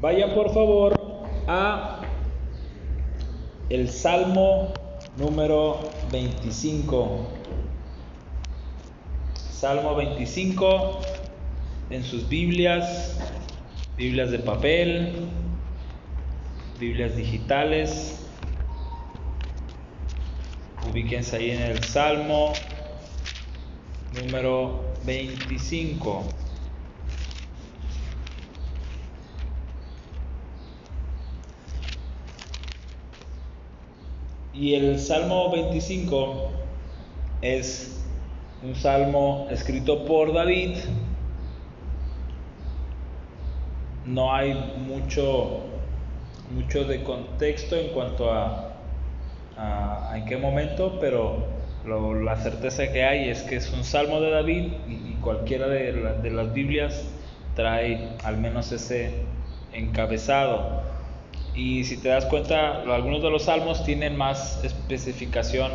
Vayan por favor a el Salmo número 25. Salmo 25 en sus Biblias, Biblias de papel, Biblias digitales. Ubíquense ahí en el Salmo número 25. Y el Salmo 25 es un salmo escrito por David. No hay mucho, mucho de contexto en cuanto a, a, en qué momento, pero la certeza que hay es que es un salmo de David y, cualquiera de, de las Biblias trae al menos ese encabezado. Y si te das cuenta, algunos de los salmos tienen más especificación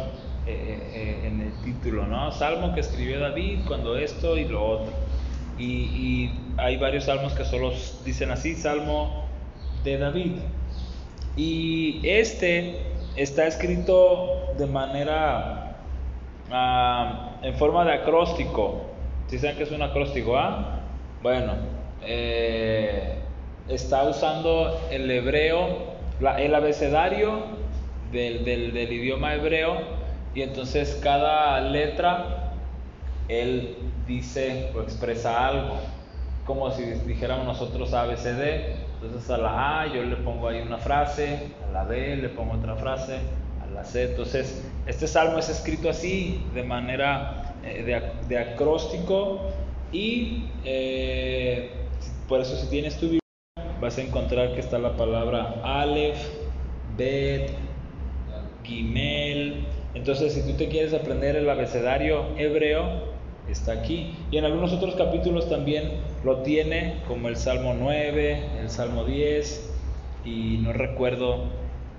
eh, eh, en el título, ¿no? Salmo que escribió David cuando esto y lo otro. Y, hay varios salmos que solo dicen así, Salmo de David. Y este está escrito de manera, ah, en forma de acróstico. ¿Sí saben que es un acróstico? Ah? Bueno, eh, está usando el hebreo, el abecedario del, idioma hebreo, y entonces cada letra él dice o expresa algo, como si dijéramos nosotros ABCD. Entonces a la A yo le pongo ahí una frase, a la B le pongo otra frase, a la C. Entonces, este salmo es escrito así, de manera eh, de, acróstico, y eh, por eso si tienes tu vas a encontrar que está la palabra Aleph, Bet, Gimel. Entonces, si tú te quieres aprender el abecedario hebreo, está aquí. Y en algunos otros capítulos también lo tiene, como el Salmo 9, el Salmo 10, y no recuerdo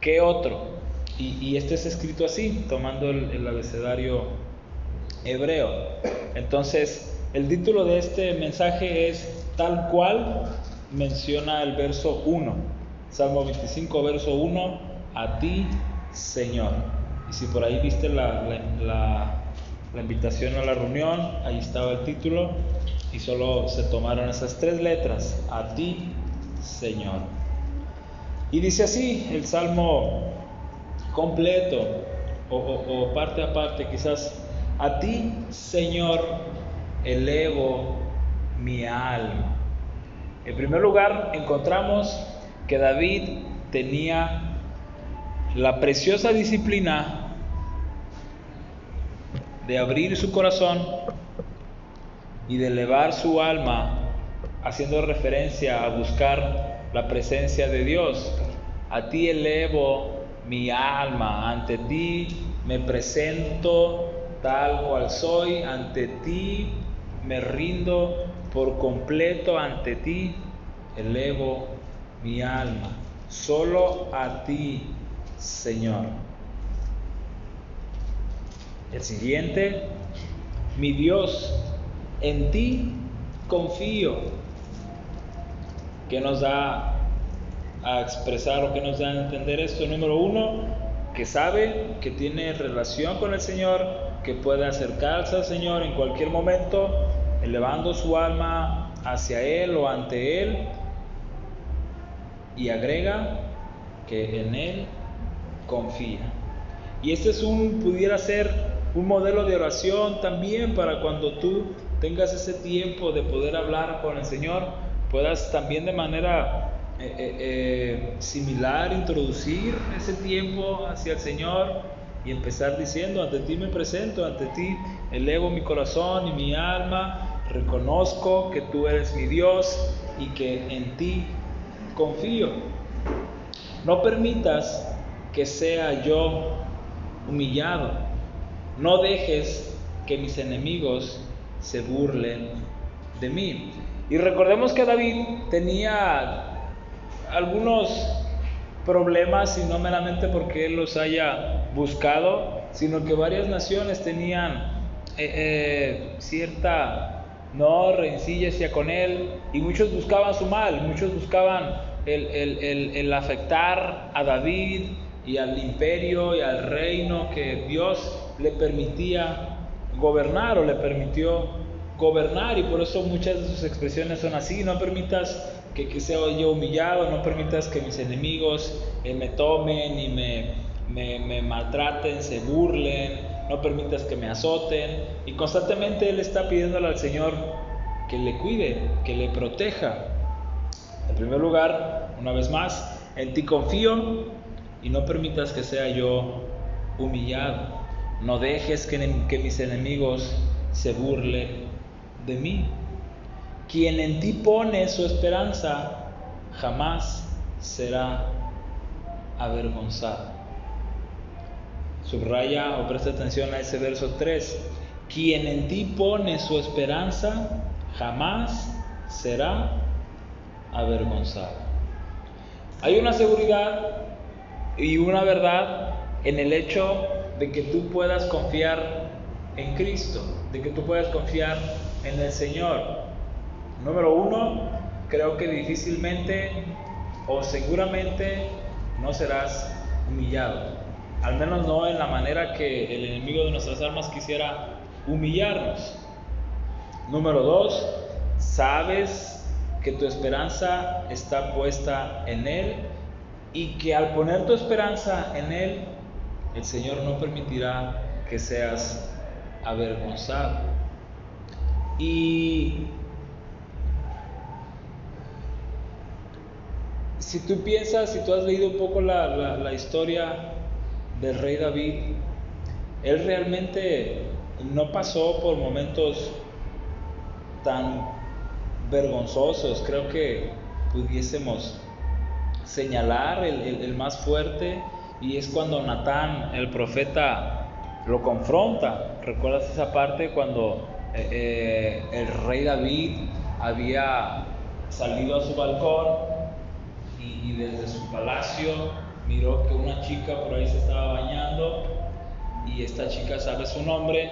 qué otro. Y, este es escrito así, tomando el, el abecedario hebreo. Entonces, el título de este mensaje es tal cual menciona el verso 1. Salmo 25, verso 1, a ti, Señor. Y si por ahí viste la, la, invitación a la reunión, ahí estaba el título y solo se tomaron esas tres letras, a ti, Señor. Y dice así el Salmo completo o, o parte a parte, quizás, a ti, Señor, elevo mi alma. En primer lugar, encontramos que David tenía la preciosa disciplina de abrir su corazón y de elevar su alma, haciendo referencia a buscar la presencia de Dios. A ti elevo mi alma, ante ti me presento tal cual soy, ante ti me rindo por completo ante ti elevo mi alma, solo a ti, Señor. El siguiente, mi Dios, en ti confío, que nos da a expresar o que nos da a entender esto. Número uno, que sabe que tiene relación con el Señor, que puede acercarse al Señor en cualquier momento elevando su alma hacia Él o ante Él y agrega que en Él confía. Y este es un, pudiera ser un modelo de oración también para cuando tú tengas ese tiempo de poder hablar con el Señor, puedas también de manera eh, eh, eh, similar introducir ese tiempo hacia el Señor y empezar diciendo, ante ti me presento, ante ti elevo mi corazón y mi alma reconozco que tú eres mi Dios y que en ti confío. No permitas que sea yo humillado. No dejes que mis enemigos se burlen de mí. Y recordemos que David tenía algunos problemas y no meramente porque él los haya buscado, sino que varias naciones tenían eh, eh, cierta no rencilla con él. Y muchos buscaban su mal, muchos buscaban el, afectar a David y al imperio y al reino que Dios le permitía gobernar o le permitió gobernar. Y por eso muchas de sus expresiones son así, no permitas que, que sea yo humillado, no permitas que mis enemigos eh, me tomen y me, me, me maltraten, se burlen, no permitas que me azoten y constantemente él está pidiéndole al Señor que le cuide, que le proteja. En primer lugar, una vez más, en ti confío y no permitas que sea yo humillado. No dejes que, mis enemigos se burlen de mí. Quien en ti pone su esperanza jamás será avergonzado. Subraya o presta atención a ese verso 3. Quien en ti pone su esperanza jamás será avergonzado. Hay una seguridad y una verdad en el hecho de que tú puedas confiar en Cristo, de que tú puedas confiar en el Señor. Número uno, creo que difícilmente o seguramente no serás humillado. Al menos no en la manera que el enemigo de nuestras almas quisiera humillarnos. Número dos, sabes que tu esperanza está puesta en Él y que al poner tu esperanza en Él, el Señor no permitirá que seas avergonzado. Y si tú piensas, si tú has leído un poco la, la historia del rey David, él realmente no pasó por momentos tan vergonzosos. Creo que pudiésemos señalar el, más fuerte y es cuando Natán, el profeta, lo confronta. ¿Recuerdas esa parte cuando eh, eh, el rey David había salido a su balcón y, desde su palacio miró que una chica por ahí se estaba bañando y esta chica sabe su nombre,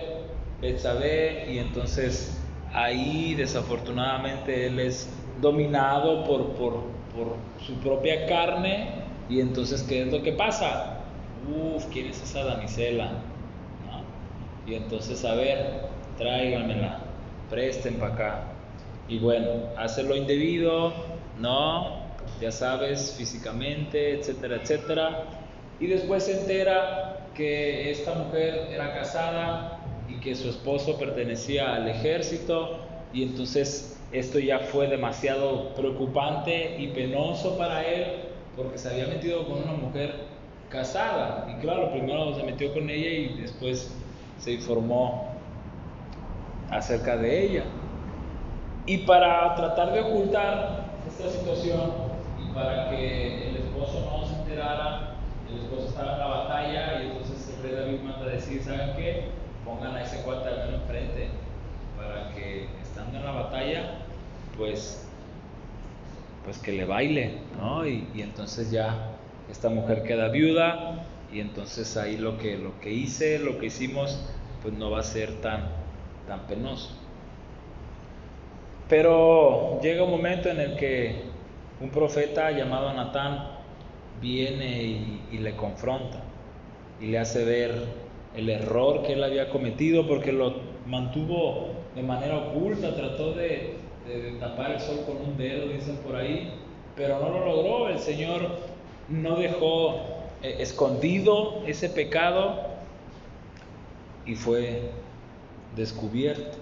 Betsabé, y entonces ahí desafortunadamente él es dominado por, por, por, su propia carne y entonces ¿qué es lo que pasa? Uf, ¿quién es esa damisela? Y entonces, a ver, tráiganmela, presten para acá. Y bueno, hace lo indebido, ¿no? Ya sabes, físicamente, etcétera, etcétera. Y después se entera que esta mujer era casada y que su esposo pertenecía al ejército y entonces esto ya fue demasiado preocupante y penoso para él porque se había metido con una mujer casada y claro, primero se metió con ella y después se informó acerca de ella. Y para tratar de ocultar esta situación para que el esposo no se enterara, el esposo estaba en la batalla y entonces el rey David manda a decir, ¿saben qué? pongan a ese cuate al menos enfrente para que estando en la batalla, pues, pues que le baile, ¿no? Y, entonces ya esta mujer queda viuda y entonces ahí lo que, lo que hice, lo que hicimos, pues no va a ser tan, tan penoso. Pero llega un momento en el que un profeta llamado Natán viene y le confronta y le hace ver el error que él había cometido porque lo mantuvo de manera oculta, trató de, tapar el sol con un dedo, dicen por ahí, pero no lo logró. El Señor no dejó eh, escondido ese pecado y fue descubierto.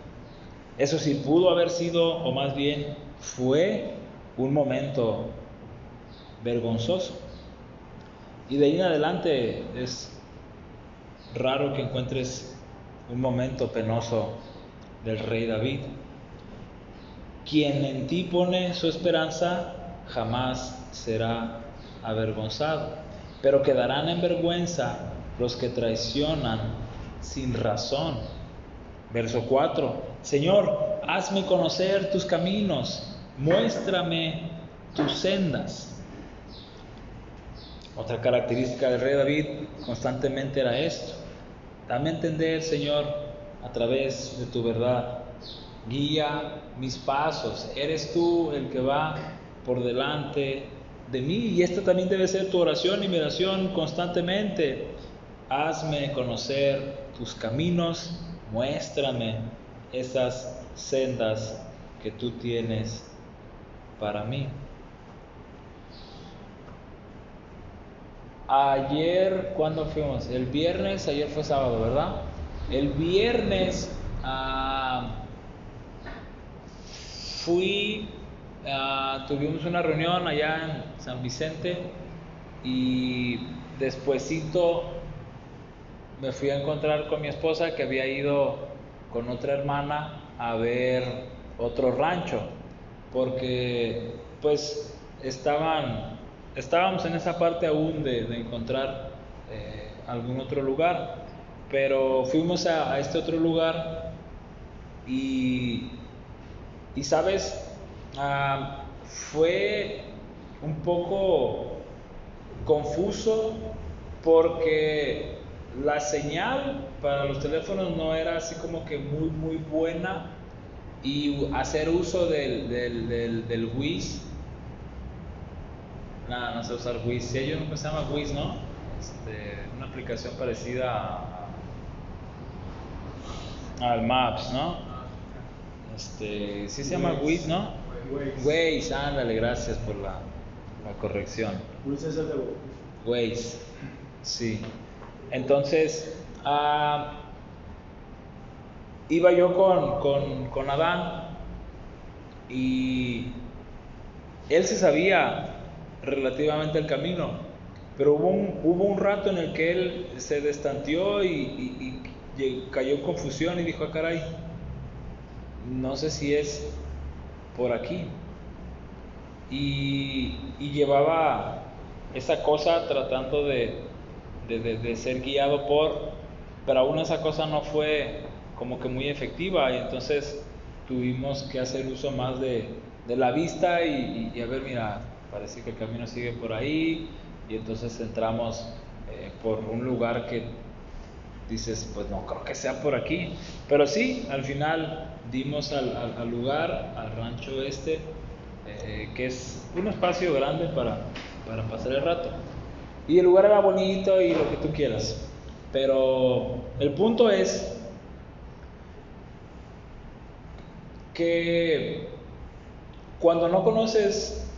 Eso sí, pudo haber sido, o más bien fue, un momento vergonzoso. Y de ahí en adelante es raro que encuentres un momento penoso del rey David. Quien en ti pone su esperanza jamás será avergonzado, pero quedarán en vergüenza los que traicionan sin razón. Verso 4. Señor, hazme conocer tus caminos, muéstrame tus sendas. Otra característica del rey David constantemente era esto. Dame a entender, Señor, a través de tu verdad. Guía mis pasos. Eres tú el que va por delante de mí y esta también debe ser tu oración y mi oración constantemente. Hazme conocer tus caminos, muéstrame esas sendas que tú tienes para mí. Ayer, ¿cuándo fuimos? El viernes, ayer fue sábado, ¿verdad? El viernes ah, fui, ah, tuvimos una reunión allá en San Vicente y despuesito me fui a encontrar con mi esposa que había ido con otra hermana a ver otro rancho porque pues estaban estábamos en esa parte aún de, encontrar eh, algún otro lugar pero fuimos a, este otro lugar y, y sabes, ah, fue un poco confuso porque la señal para los teléfonos no era así como que muy muy buena y hacer uso del, del, del, del Wiz nada, no sé usar Wiz, si ellos no se llama Wiz, ¿no? Este, una aplicación parecida a, al Maps, ¿no? Este, sí se llama Waze, ¿no? Waze, ándale, gracias por la, la corrección. Waze es el de Waze, sí. Entonces, ah, iba yo con, con, con Adán y él se sabía relativamente el camino, pero hubo un, hubo un rato en el que él se destanteó y, y, cayó en confusión y dijo, ah, caray, no sé si es por aquí. Y, llevaba esa cosa tratando de, de, ser guiado por, pero aún esa cosa no fue como que muy efectiva y entonces tuvimos que hacer uso más de, la vista y, a ver, mira, parece que el camino sigue por ahí y entonces entramos eh, por un lugar que dices, pues no creo que sea por aquí. Pero sí, al final dimos al, lugar, al rancho este, eh, que es un espacio grande para, para pasar el rato. Y el lugar era bonito y lo que tú quieras. Pero el punto es que cuando no conoces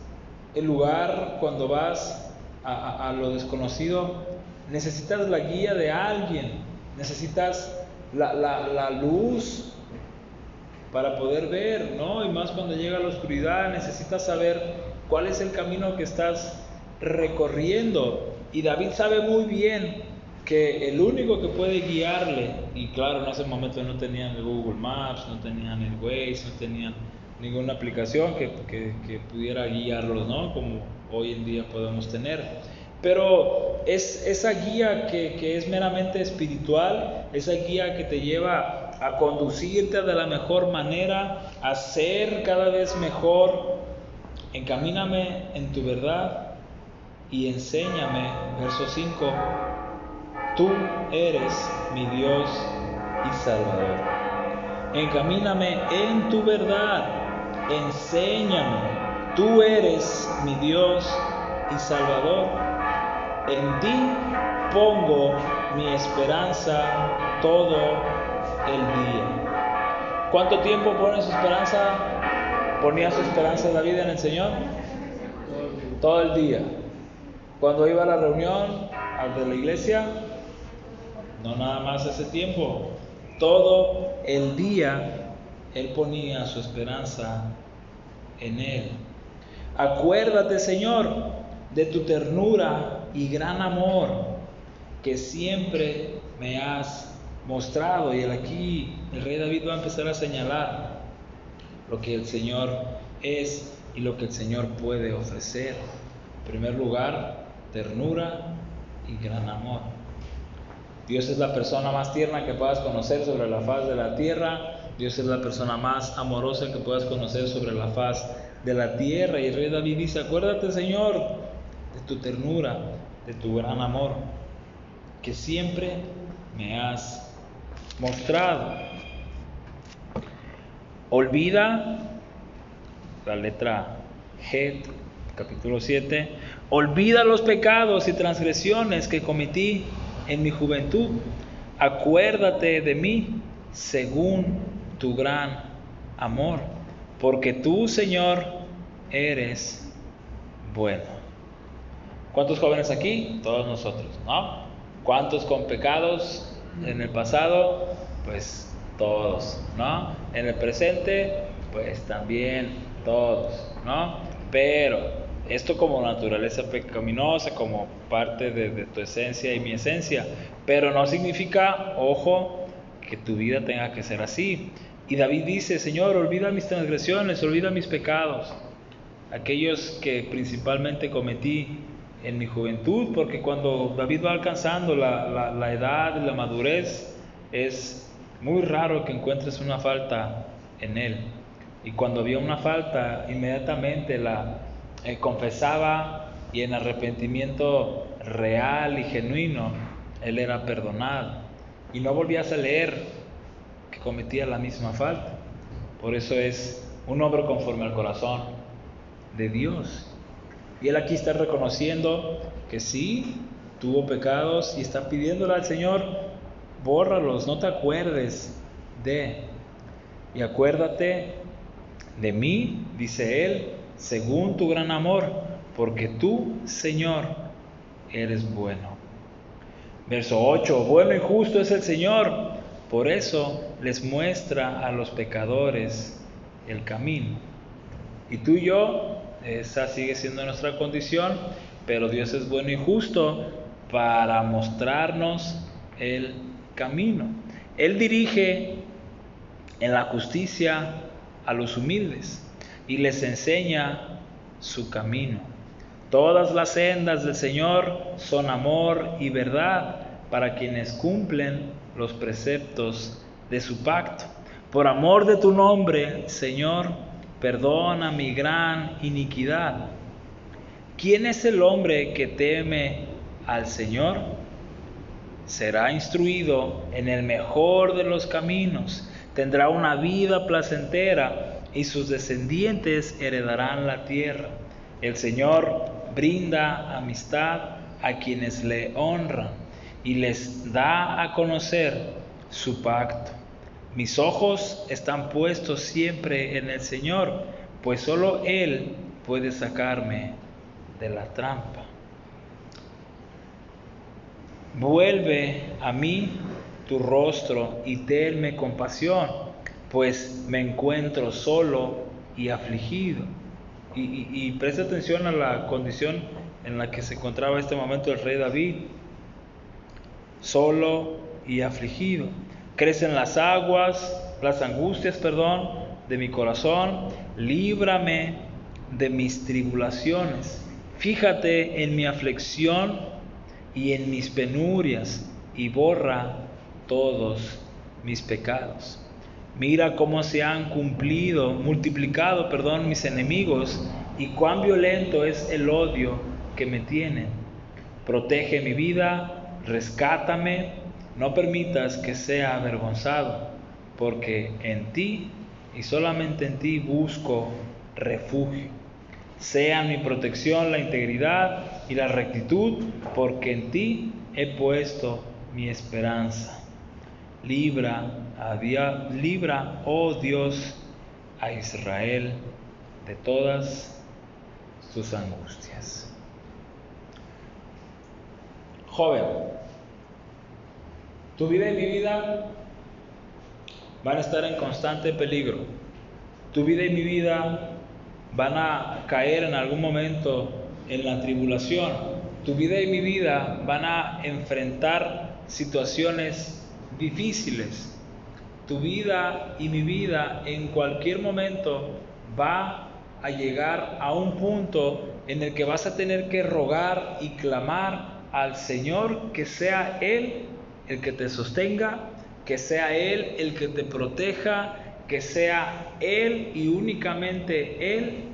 el lugar, cuando vas a, a, lo desconocido, necesitas la guía de alguien necesitas la, luz para poder ver, ¿no? Y más cuando llega la oscuridad, necesitas saber cuál es el camino que estás recorriendo. Y David sabe muy bien que el único que puede guiarle, y claro, en ese momento no tenían el Google Maps, no tenían el Waze, no tenían ninguna aplicación que, que pudiera guiarlos, ¿no? Como hoy en día podemos tener pero es esa guía que, es meramente espiritual, esa guía que te lleva a conducirte de la mejor manera, a ser cada vez mejor. Encamíname en tu verdad y enséñame, verso 5, tú eres mi Dios y Salvador. Encamíname en tu verdad, enséñame, tú eres mi Dios y Salvador. En ti pongo mi esperanza todo el día. ¿Cuánto tiempo pone su esperanza? Ponía su esperanza en el Señor todo el día. Cuando iba a la reunión de la iglesia, no nada más ese tiempo, todo el día él ponía su esperanza en él. Acuérdate, Señor, de tu ternura y gran amor que siempre me has mostrado. Y aquí el rey David va a empezar a señalar lo que el Señor es y lo que el Señor puede ofrecer. En primer lugar, ternura y gran amor. Dios es la persona más tierna que puedas conocer sobre la faz de la tierra. Dios es la persona más amorosa que puedas conocer sobre la faz de la tierra. Y el rey David dice, acuérdate Señor de tu ternura, de tu gran amor que siempre me has mostrado. Olvida la letra G capítulo 7, olvida los pecados y transgresiones que cometí en mi juventud, acuérdate de mí según tu gran amor, porque tú, Señor, eres bueno. ¿Cuántos jóvenes aquí? Todos nosotros, ¿no? ¿Cuántos con pecados en el pasado? Pues todos, ¿no? En el presente, pues también todos, ¿no? Pero esto como naturaleza pecaminosa, como parte de, tu esencia y mi esencia, pero no significa, ojo, que tu vida tenga que ser así. Y David dice, Señor, olvida mis transgresiones, olvida mis pecados, aquellos que principalmente cometí en mi juventud, porque cuando David va alcanzando la, la, la edad, la madurez, es muy raro que encuentres una falta en él. Y cuando había una falta, inmediatamente la eh, confesaba y en arrepentimiento real y genuino, él era perdonado. Y no volvías a leer que cometía la misma falta. Por eso es un hombre conforme al corazón de Dios. Y él aquí está reconociendo que sí, tuvo pecados y está pidiéndole al Señor, bórralos, no te acuerdes de. Y acuérdate de mí, dice él, según tu gran amor, porque tú, Señor, eres bueno. Verso 8, bueno y justo es el Señor, por eso les muestra a los pecadores el camino. Y tú y yo, esa sigue siendo nuestra condición, pero Dios es bueno y justo para mostrarnos el camino. Él dirige en la justicia a los humildes y les enseña su camino. Todas las sendas del Señor son amor y verdad para quienes cumplen los preceptos de su pacto. Por amor de tu nombre, Señor, perdona mi gran iniquidad. ¿Quién es el hombre que teme al Señor? Será instruido en el mejor de los caminos tendrá una vida placentera y sus descendientes heredarán la tierra. El Señor brinda amistad a quienes le honran y les da a conocer su pacto. Mis ojos están puestos siempre en el Señor, pues solo Él puede sacarme de la trampa. Vuelve a mí tu rostro y tenme compasión, pues me encuentro solo y afligido. Y, y, presta atención a la condición en la que se encontraba este momento el rey David, solo y afligido. Crecen las aguas, las angustias, perdón, de mi corazón, líbrame de mis tribulaciones. Fíjate en mi aflicción y en mis penurias y borra todos mis pecados. Mira cómo se han cumplido, multiplicado, perdón, mis enemigos y cuán violento es el odio que me tienen. Protege mi vida, rescátame, no permitas que sea avergonzado, porque en ti y solamente en ti busco refugio. Sea mi protección la integridad y la rectitud, porque en ti he puesto mi esperanza. Libra, a libra, oh Dios, a Israel de todas sus angustias. Joven, tu vida y mi vida van a estar en constante peligro. Tu vida y mi vida van a caer en algún momento en la tribulación. Tu vida y mi vida van a enfrentar situaciones difíciles. Tu vida y mi vida en cualquier momento va a llegar a un punto en el que vas a tener que rogar y clamar al Señor que sea Él el que te sostenga, que sea Él el que te proteja, que sea Él y únicamente Él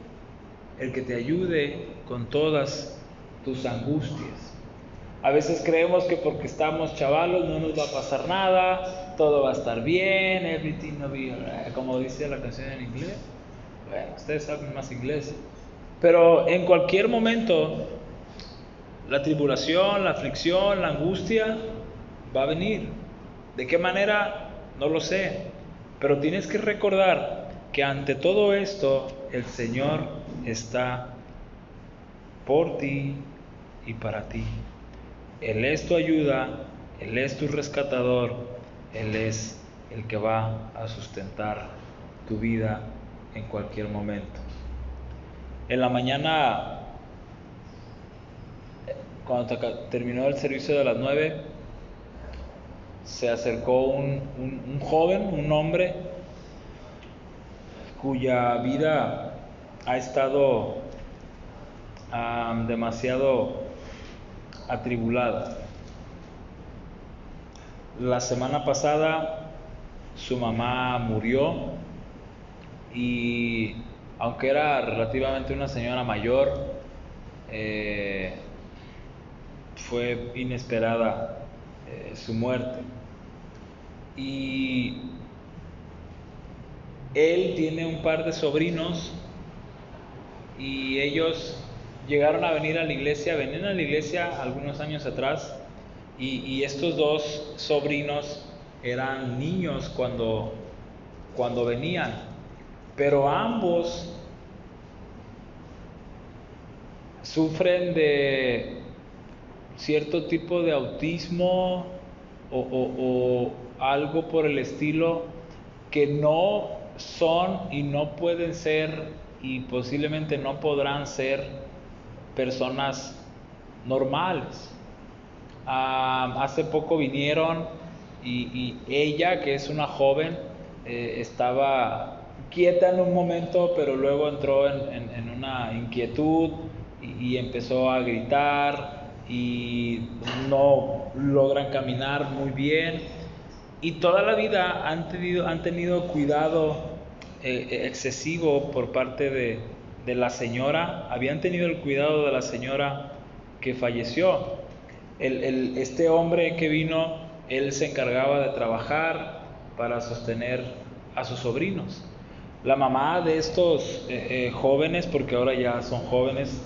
el que te ayude con todas tus angustias. A veces creemos que porque estamos chavalos no nos va a pasar nada, todo va a estar bien, everything will be como dice la canción en inglés. Bueno, ustedes saben más inglés. Pero en cualquier momento, la tribulación, la aflicción, la angustia va a venir. ¿De qué manera? No lo sé. Pero tienes que recordar que ante todo esto el Señor está por ti y para ti. Él es tu ayuda, Él es tu rescatador, Él es el que va a sustentar tu vida en cualquier momento. En la mañana, cuando terminó el servicio de las nueve, se acercó un, joven, un hombre, cuya vida ha estado demasiado atribulada. La semana pasada su mamá murió y aunque era relativamente una señora mayor, eh, fue inesperada eh, su muerte. Y él tiene un par de sobrinos y ellos llegaron a venir a la iglesia, venían a la iglesia algunos años atrás y, estos dos sobrinos eran niños cuando, cuando venían, pero ambos sufren de cierto tipo de autismo o, algo por el estilo que no son y no pueden ser y posiblemente no podrán ser personas normales. Ah, hace poco vinieron y, ella, que es una joven, eh, estaba quieta en un momento, pero luego entró en, una inquietud y, empezó a gritar y no logran caminar muy bien. Y toda la vida han tenido, han tenido cuidado eh, excesivo por parte de la señora, habían tenido el cuidado de la señora que falleció. Este hombre que vino, él se encargaba de trabajar para sostener a sus sobrinos. La mamá de estos eh, eh, jóvenes, porque ahora ya son jóvenes,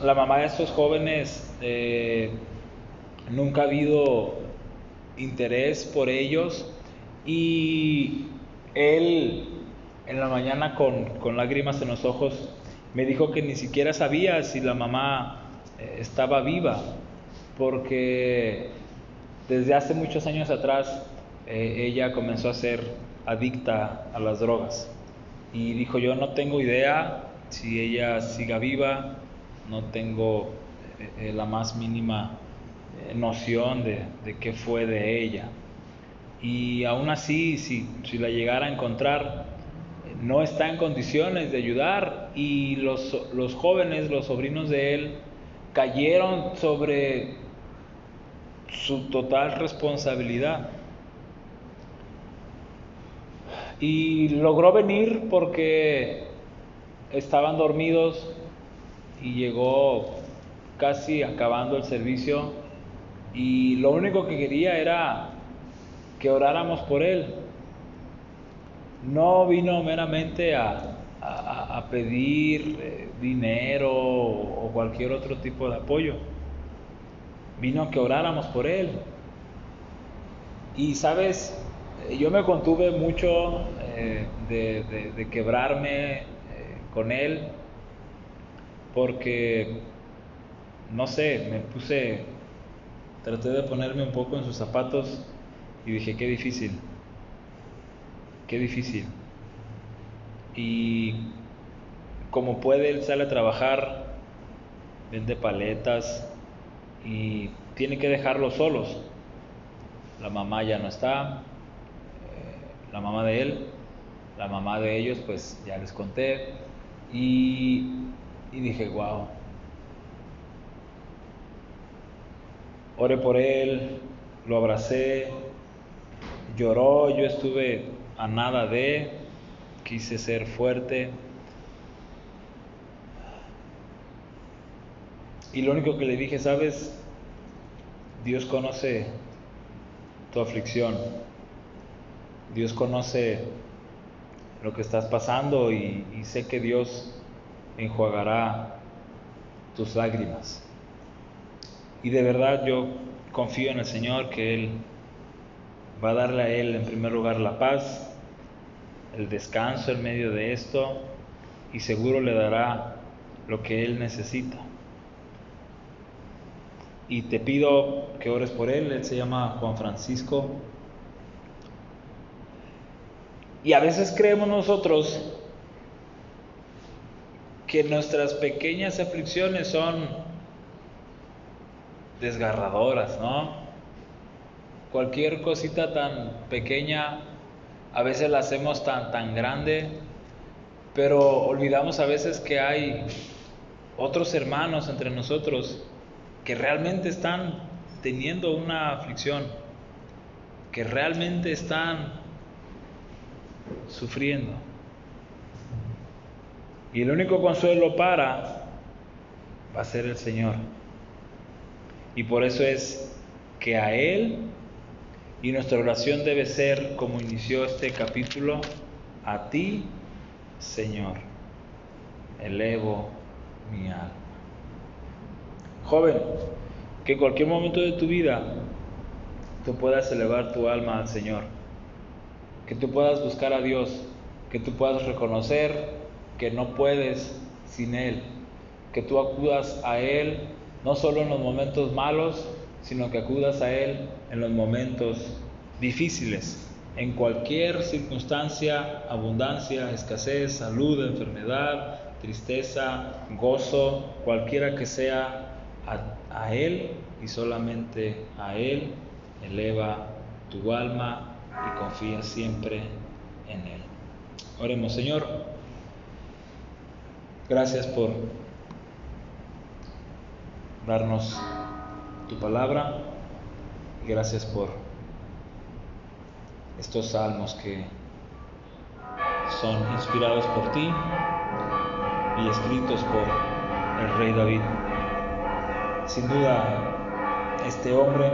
la mamá de estos jóvenes eh, nunca ha habido interés por ellos y él en la mañana con, lágrimas en los ojos me dijo que ni siquiera sabía si la mamá estaba viva, porque desde hace muchos años atrás eh, ella comenzó a ser adicta a las drogas. Y dijo, yo no tengo idea si ella siga viva, no tengo eh, la más mínima noción de, de, qué fue de ella. Y aún así, si, si la llegara a encontrar, no está en condiciones de ayudar y los, los jóvenes, los sobrinos de él, cayeron sobre su total responsabilidad. Y logró venir porque estaban dormidos y llegó casi acabando el servicio y lo único que quería era que oráramos por él no vino meramente a, pedir eh, dinero o cualquier otro tipo de apoyo. Vino a que oráramos por él. Y sabes, yo me contuve mucho eh, de, quebrarme eh, con él porque, no sé, me puse, traté de ponerme un poco en sus zapatos y dije, qué difícil qué difícil. Y como puede, él sale a trabajar, vende paletas y tiene que dejarlos solos. La mamá ya no está, eh, la mamá de él, la mamá de ellos, pues ya les conté. Y, y dije, wow. Oré por él, lo abracé, lloró, yo estuve a nada de, quise ser fuerte. Y lo único que le dije, sabes, Dios conoce tu aflicción, Dios conoce lo que estás pasando y, sé que Dios enjuagará tus lágrimas. Y de verdad yo confío en el Señor que Él va a darle a Él en primer lugar la paz, el descanso en medio de esto y seguro le dará lo que Él necesita. Y te pido que ores por Él, Él se llama Juan Francisco. Y a veces creemos nosotros que nuestras pequeñas aflicciones son desgarradoras, ¿no? Cualquier cosita tan pequeña, a veces la hacemos tan, tan grande, pero olvidamos a veces que hay otros hermanos entre nosotros que realmente están teniendo una aflicción, que realmente están sufriendo. Y el único consuelo para va a ser el Señor. Y por eso es que a Él, y nuestra oración debe ser, como inició este capítulo, a ti, Señor, elevo mi alma. Joven, que en cualquier momento de tu vida tú puedas elevar tu alma al Señor, que tú puedas buscar a Dios, que tú puedas reconocer que no puedes sin Él, que tú acudas a Él no solo en los momentos malos, sino que acudas a Él en los momentos difíciles, en cualquier circunstancia, abundancia, escasez, salud, enfermedad, tristeza, gozo, cualquiera que sea, a, Él y solamente a Él eleva tu alma y confía siempre en Él. Oremos, Señor. Gracias por darnos tu palabra y gracias por estos salmos que son inspirados por ti y escritos por el rey David. Sin duda, este hombre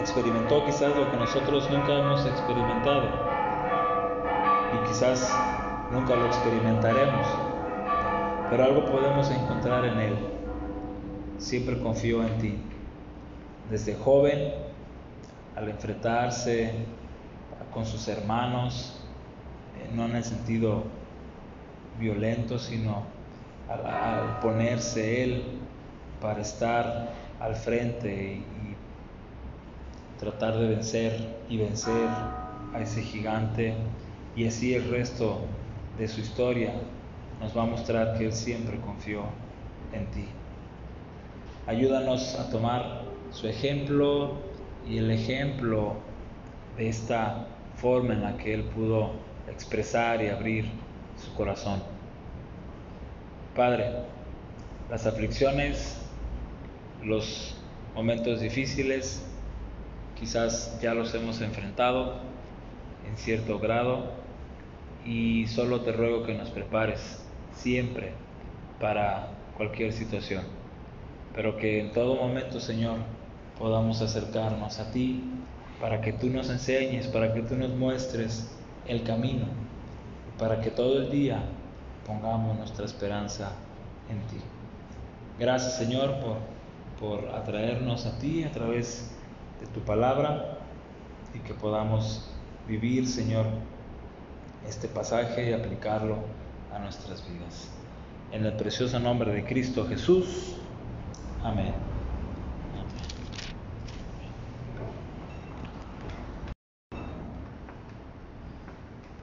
experimentó quizás lo que nosotros nunca hemos experimentado y quizás nunca lo experimentaremos pero algo podemos encontrar en Él. Siempre confió en ti. Desde joven, al enfrentarse con sus hermanos, eh, no en el sentido violento, sino al, ponerse Él para estar al frente y tratar de vencer y vencer a ese gigante y así el resto de su historia nos va a mostrar que Él siempre confió en ti. Ayúdanos a tomar su ejemplo y el ejemplo de esta forma en la que Él pudo expresar y abrir su corazón. Padre, las aflicciones, los momentos difíciles, quizás ya los hemos enfrentado en cierto grado y solo te ruego que nos prepares siempre para cualquier situación. Pero que en todo momento, Señor, podamos acercarnos a ti para que tú nos enseñes, para que tú nos muestres el camino, para que todo el día pongamos nuestra esperanza en ti. Gracias, Señor, por, por atraernos a ti a través de tu palabra y que podamos vivir, Señor, este pasaje y aplicarlo a nuestras vidas. En el precioso nombre de Cristo Jesús. Amén.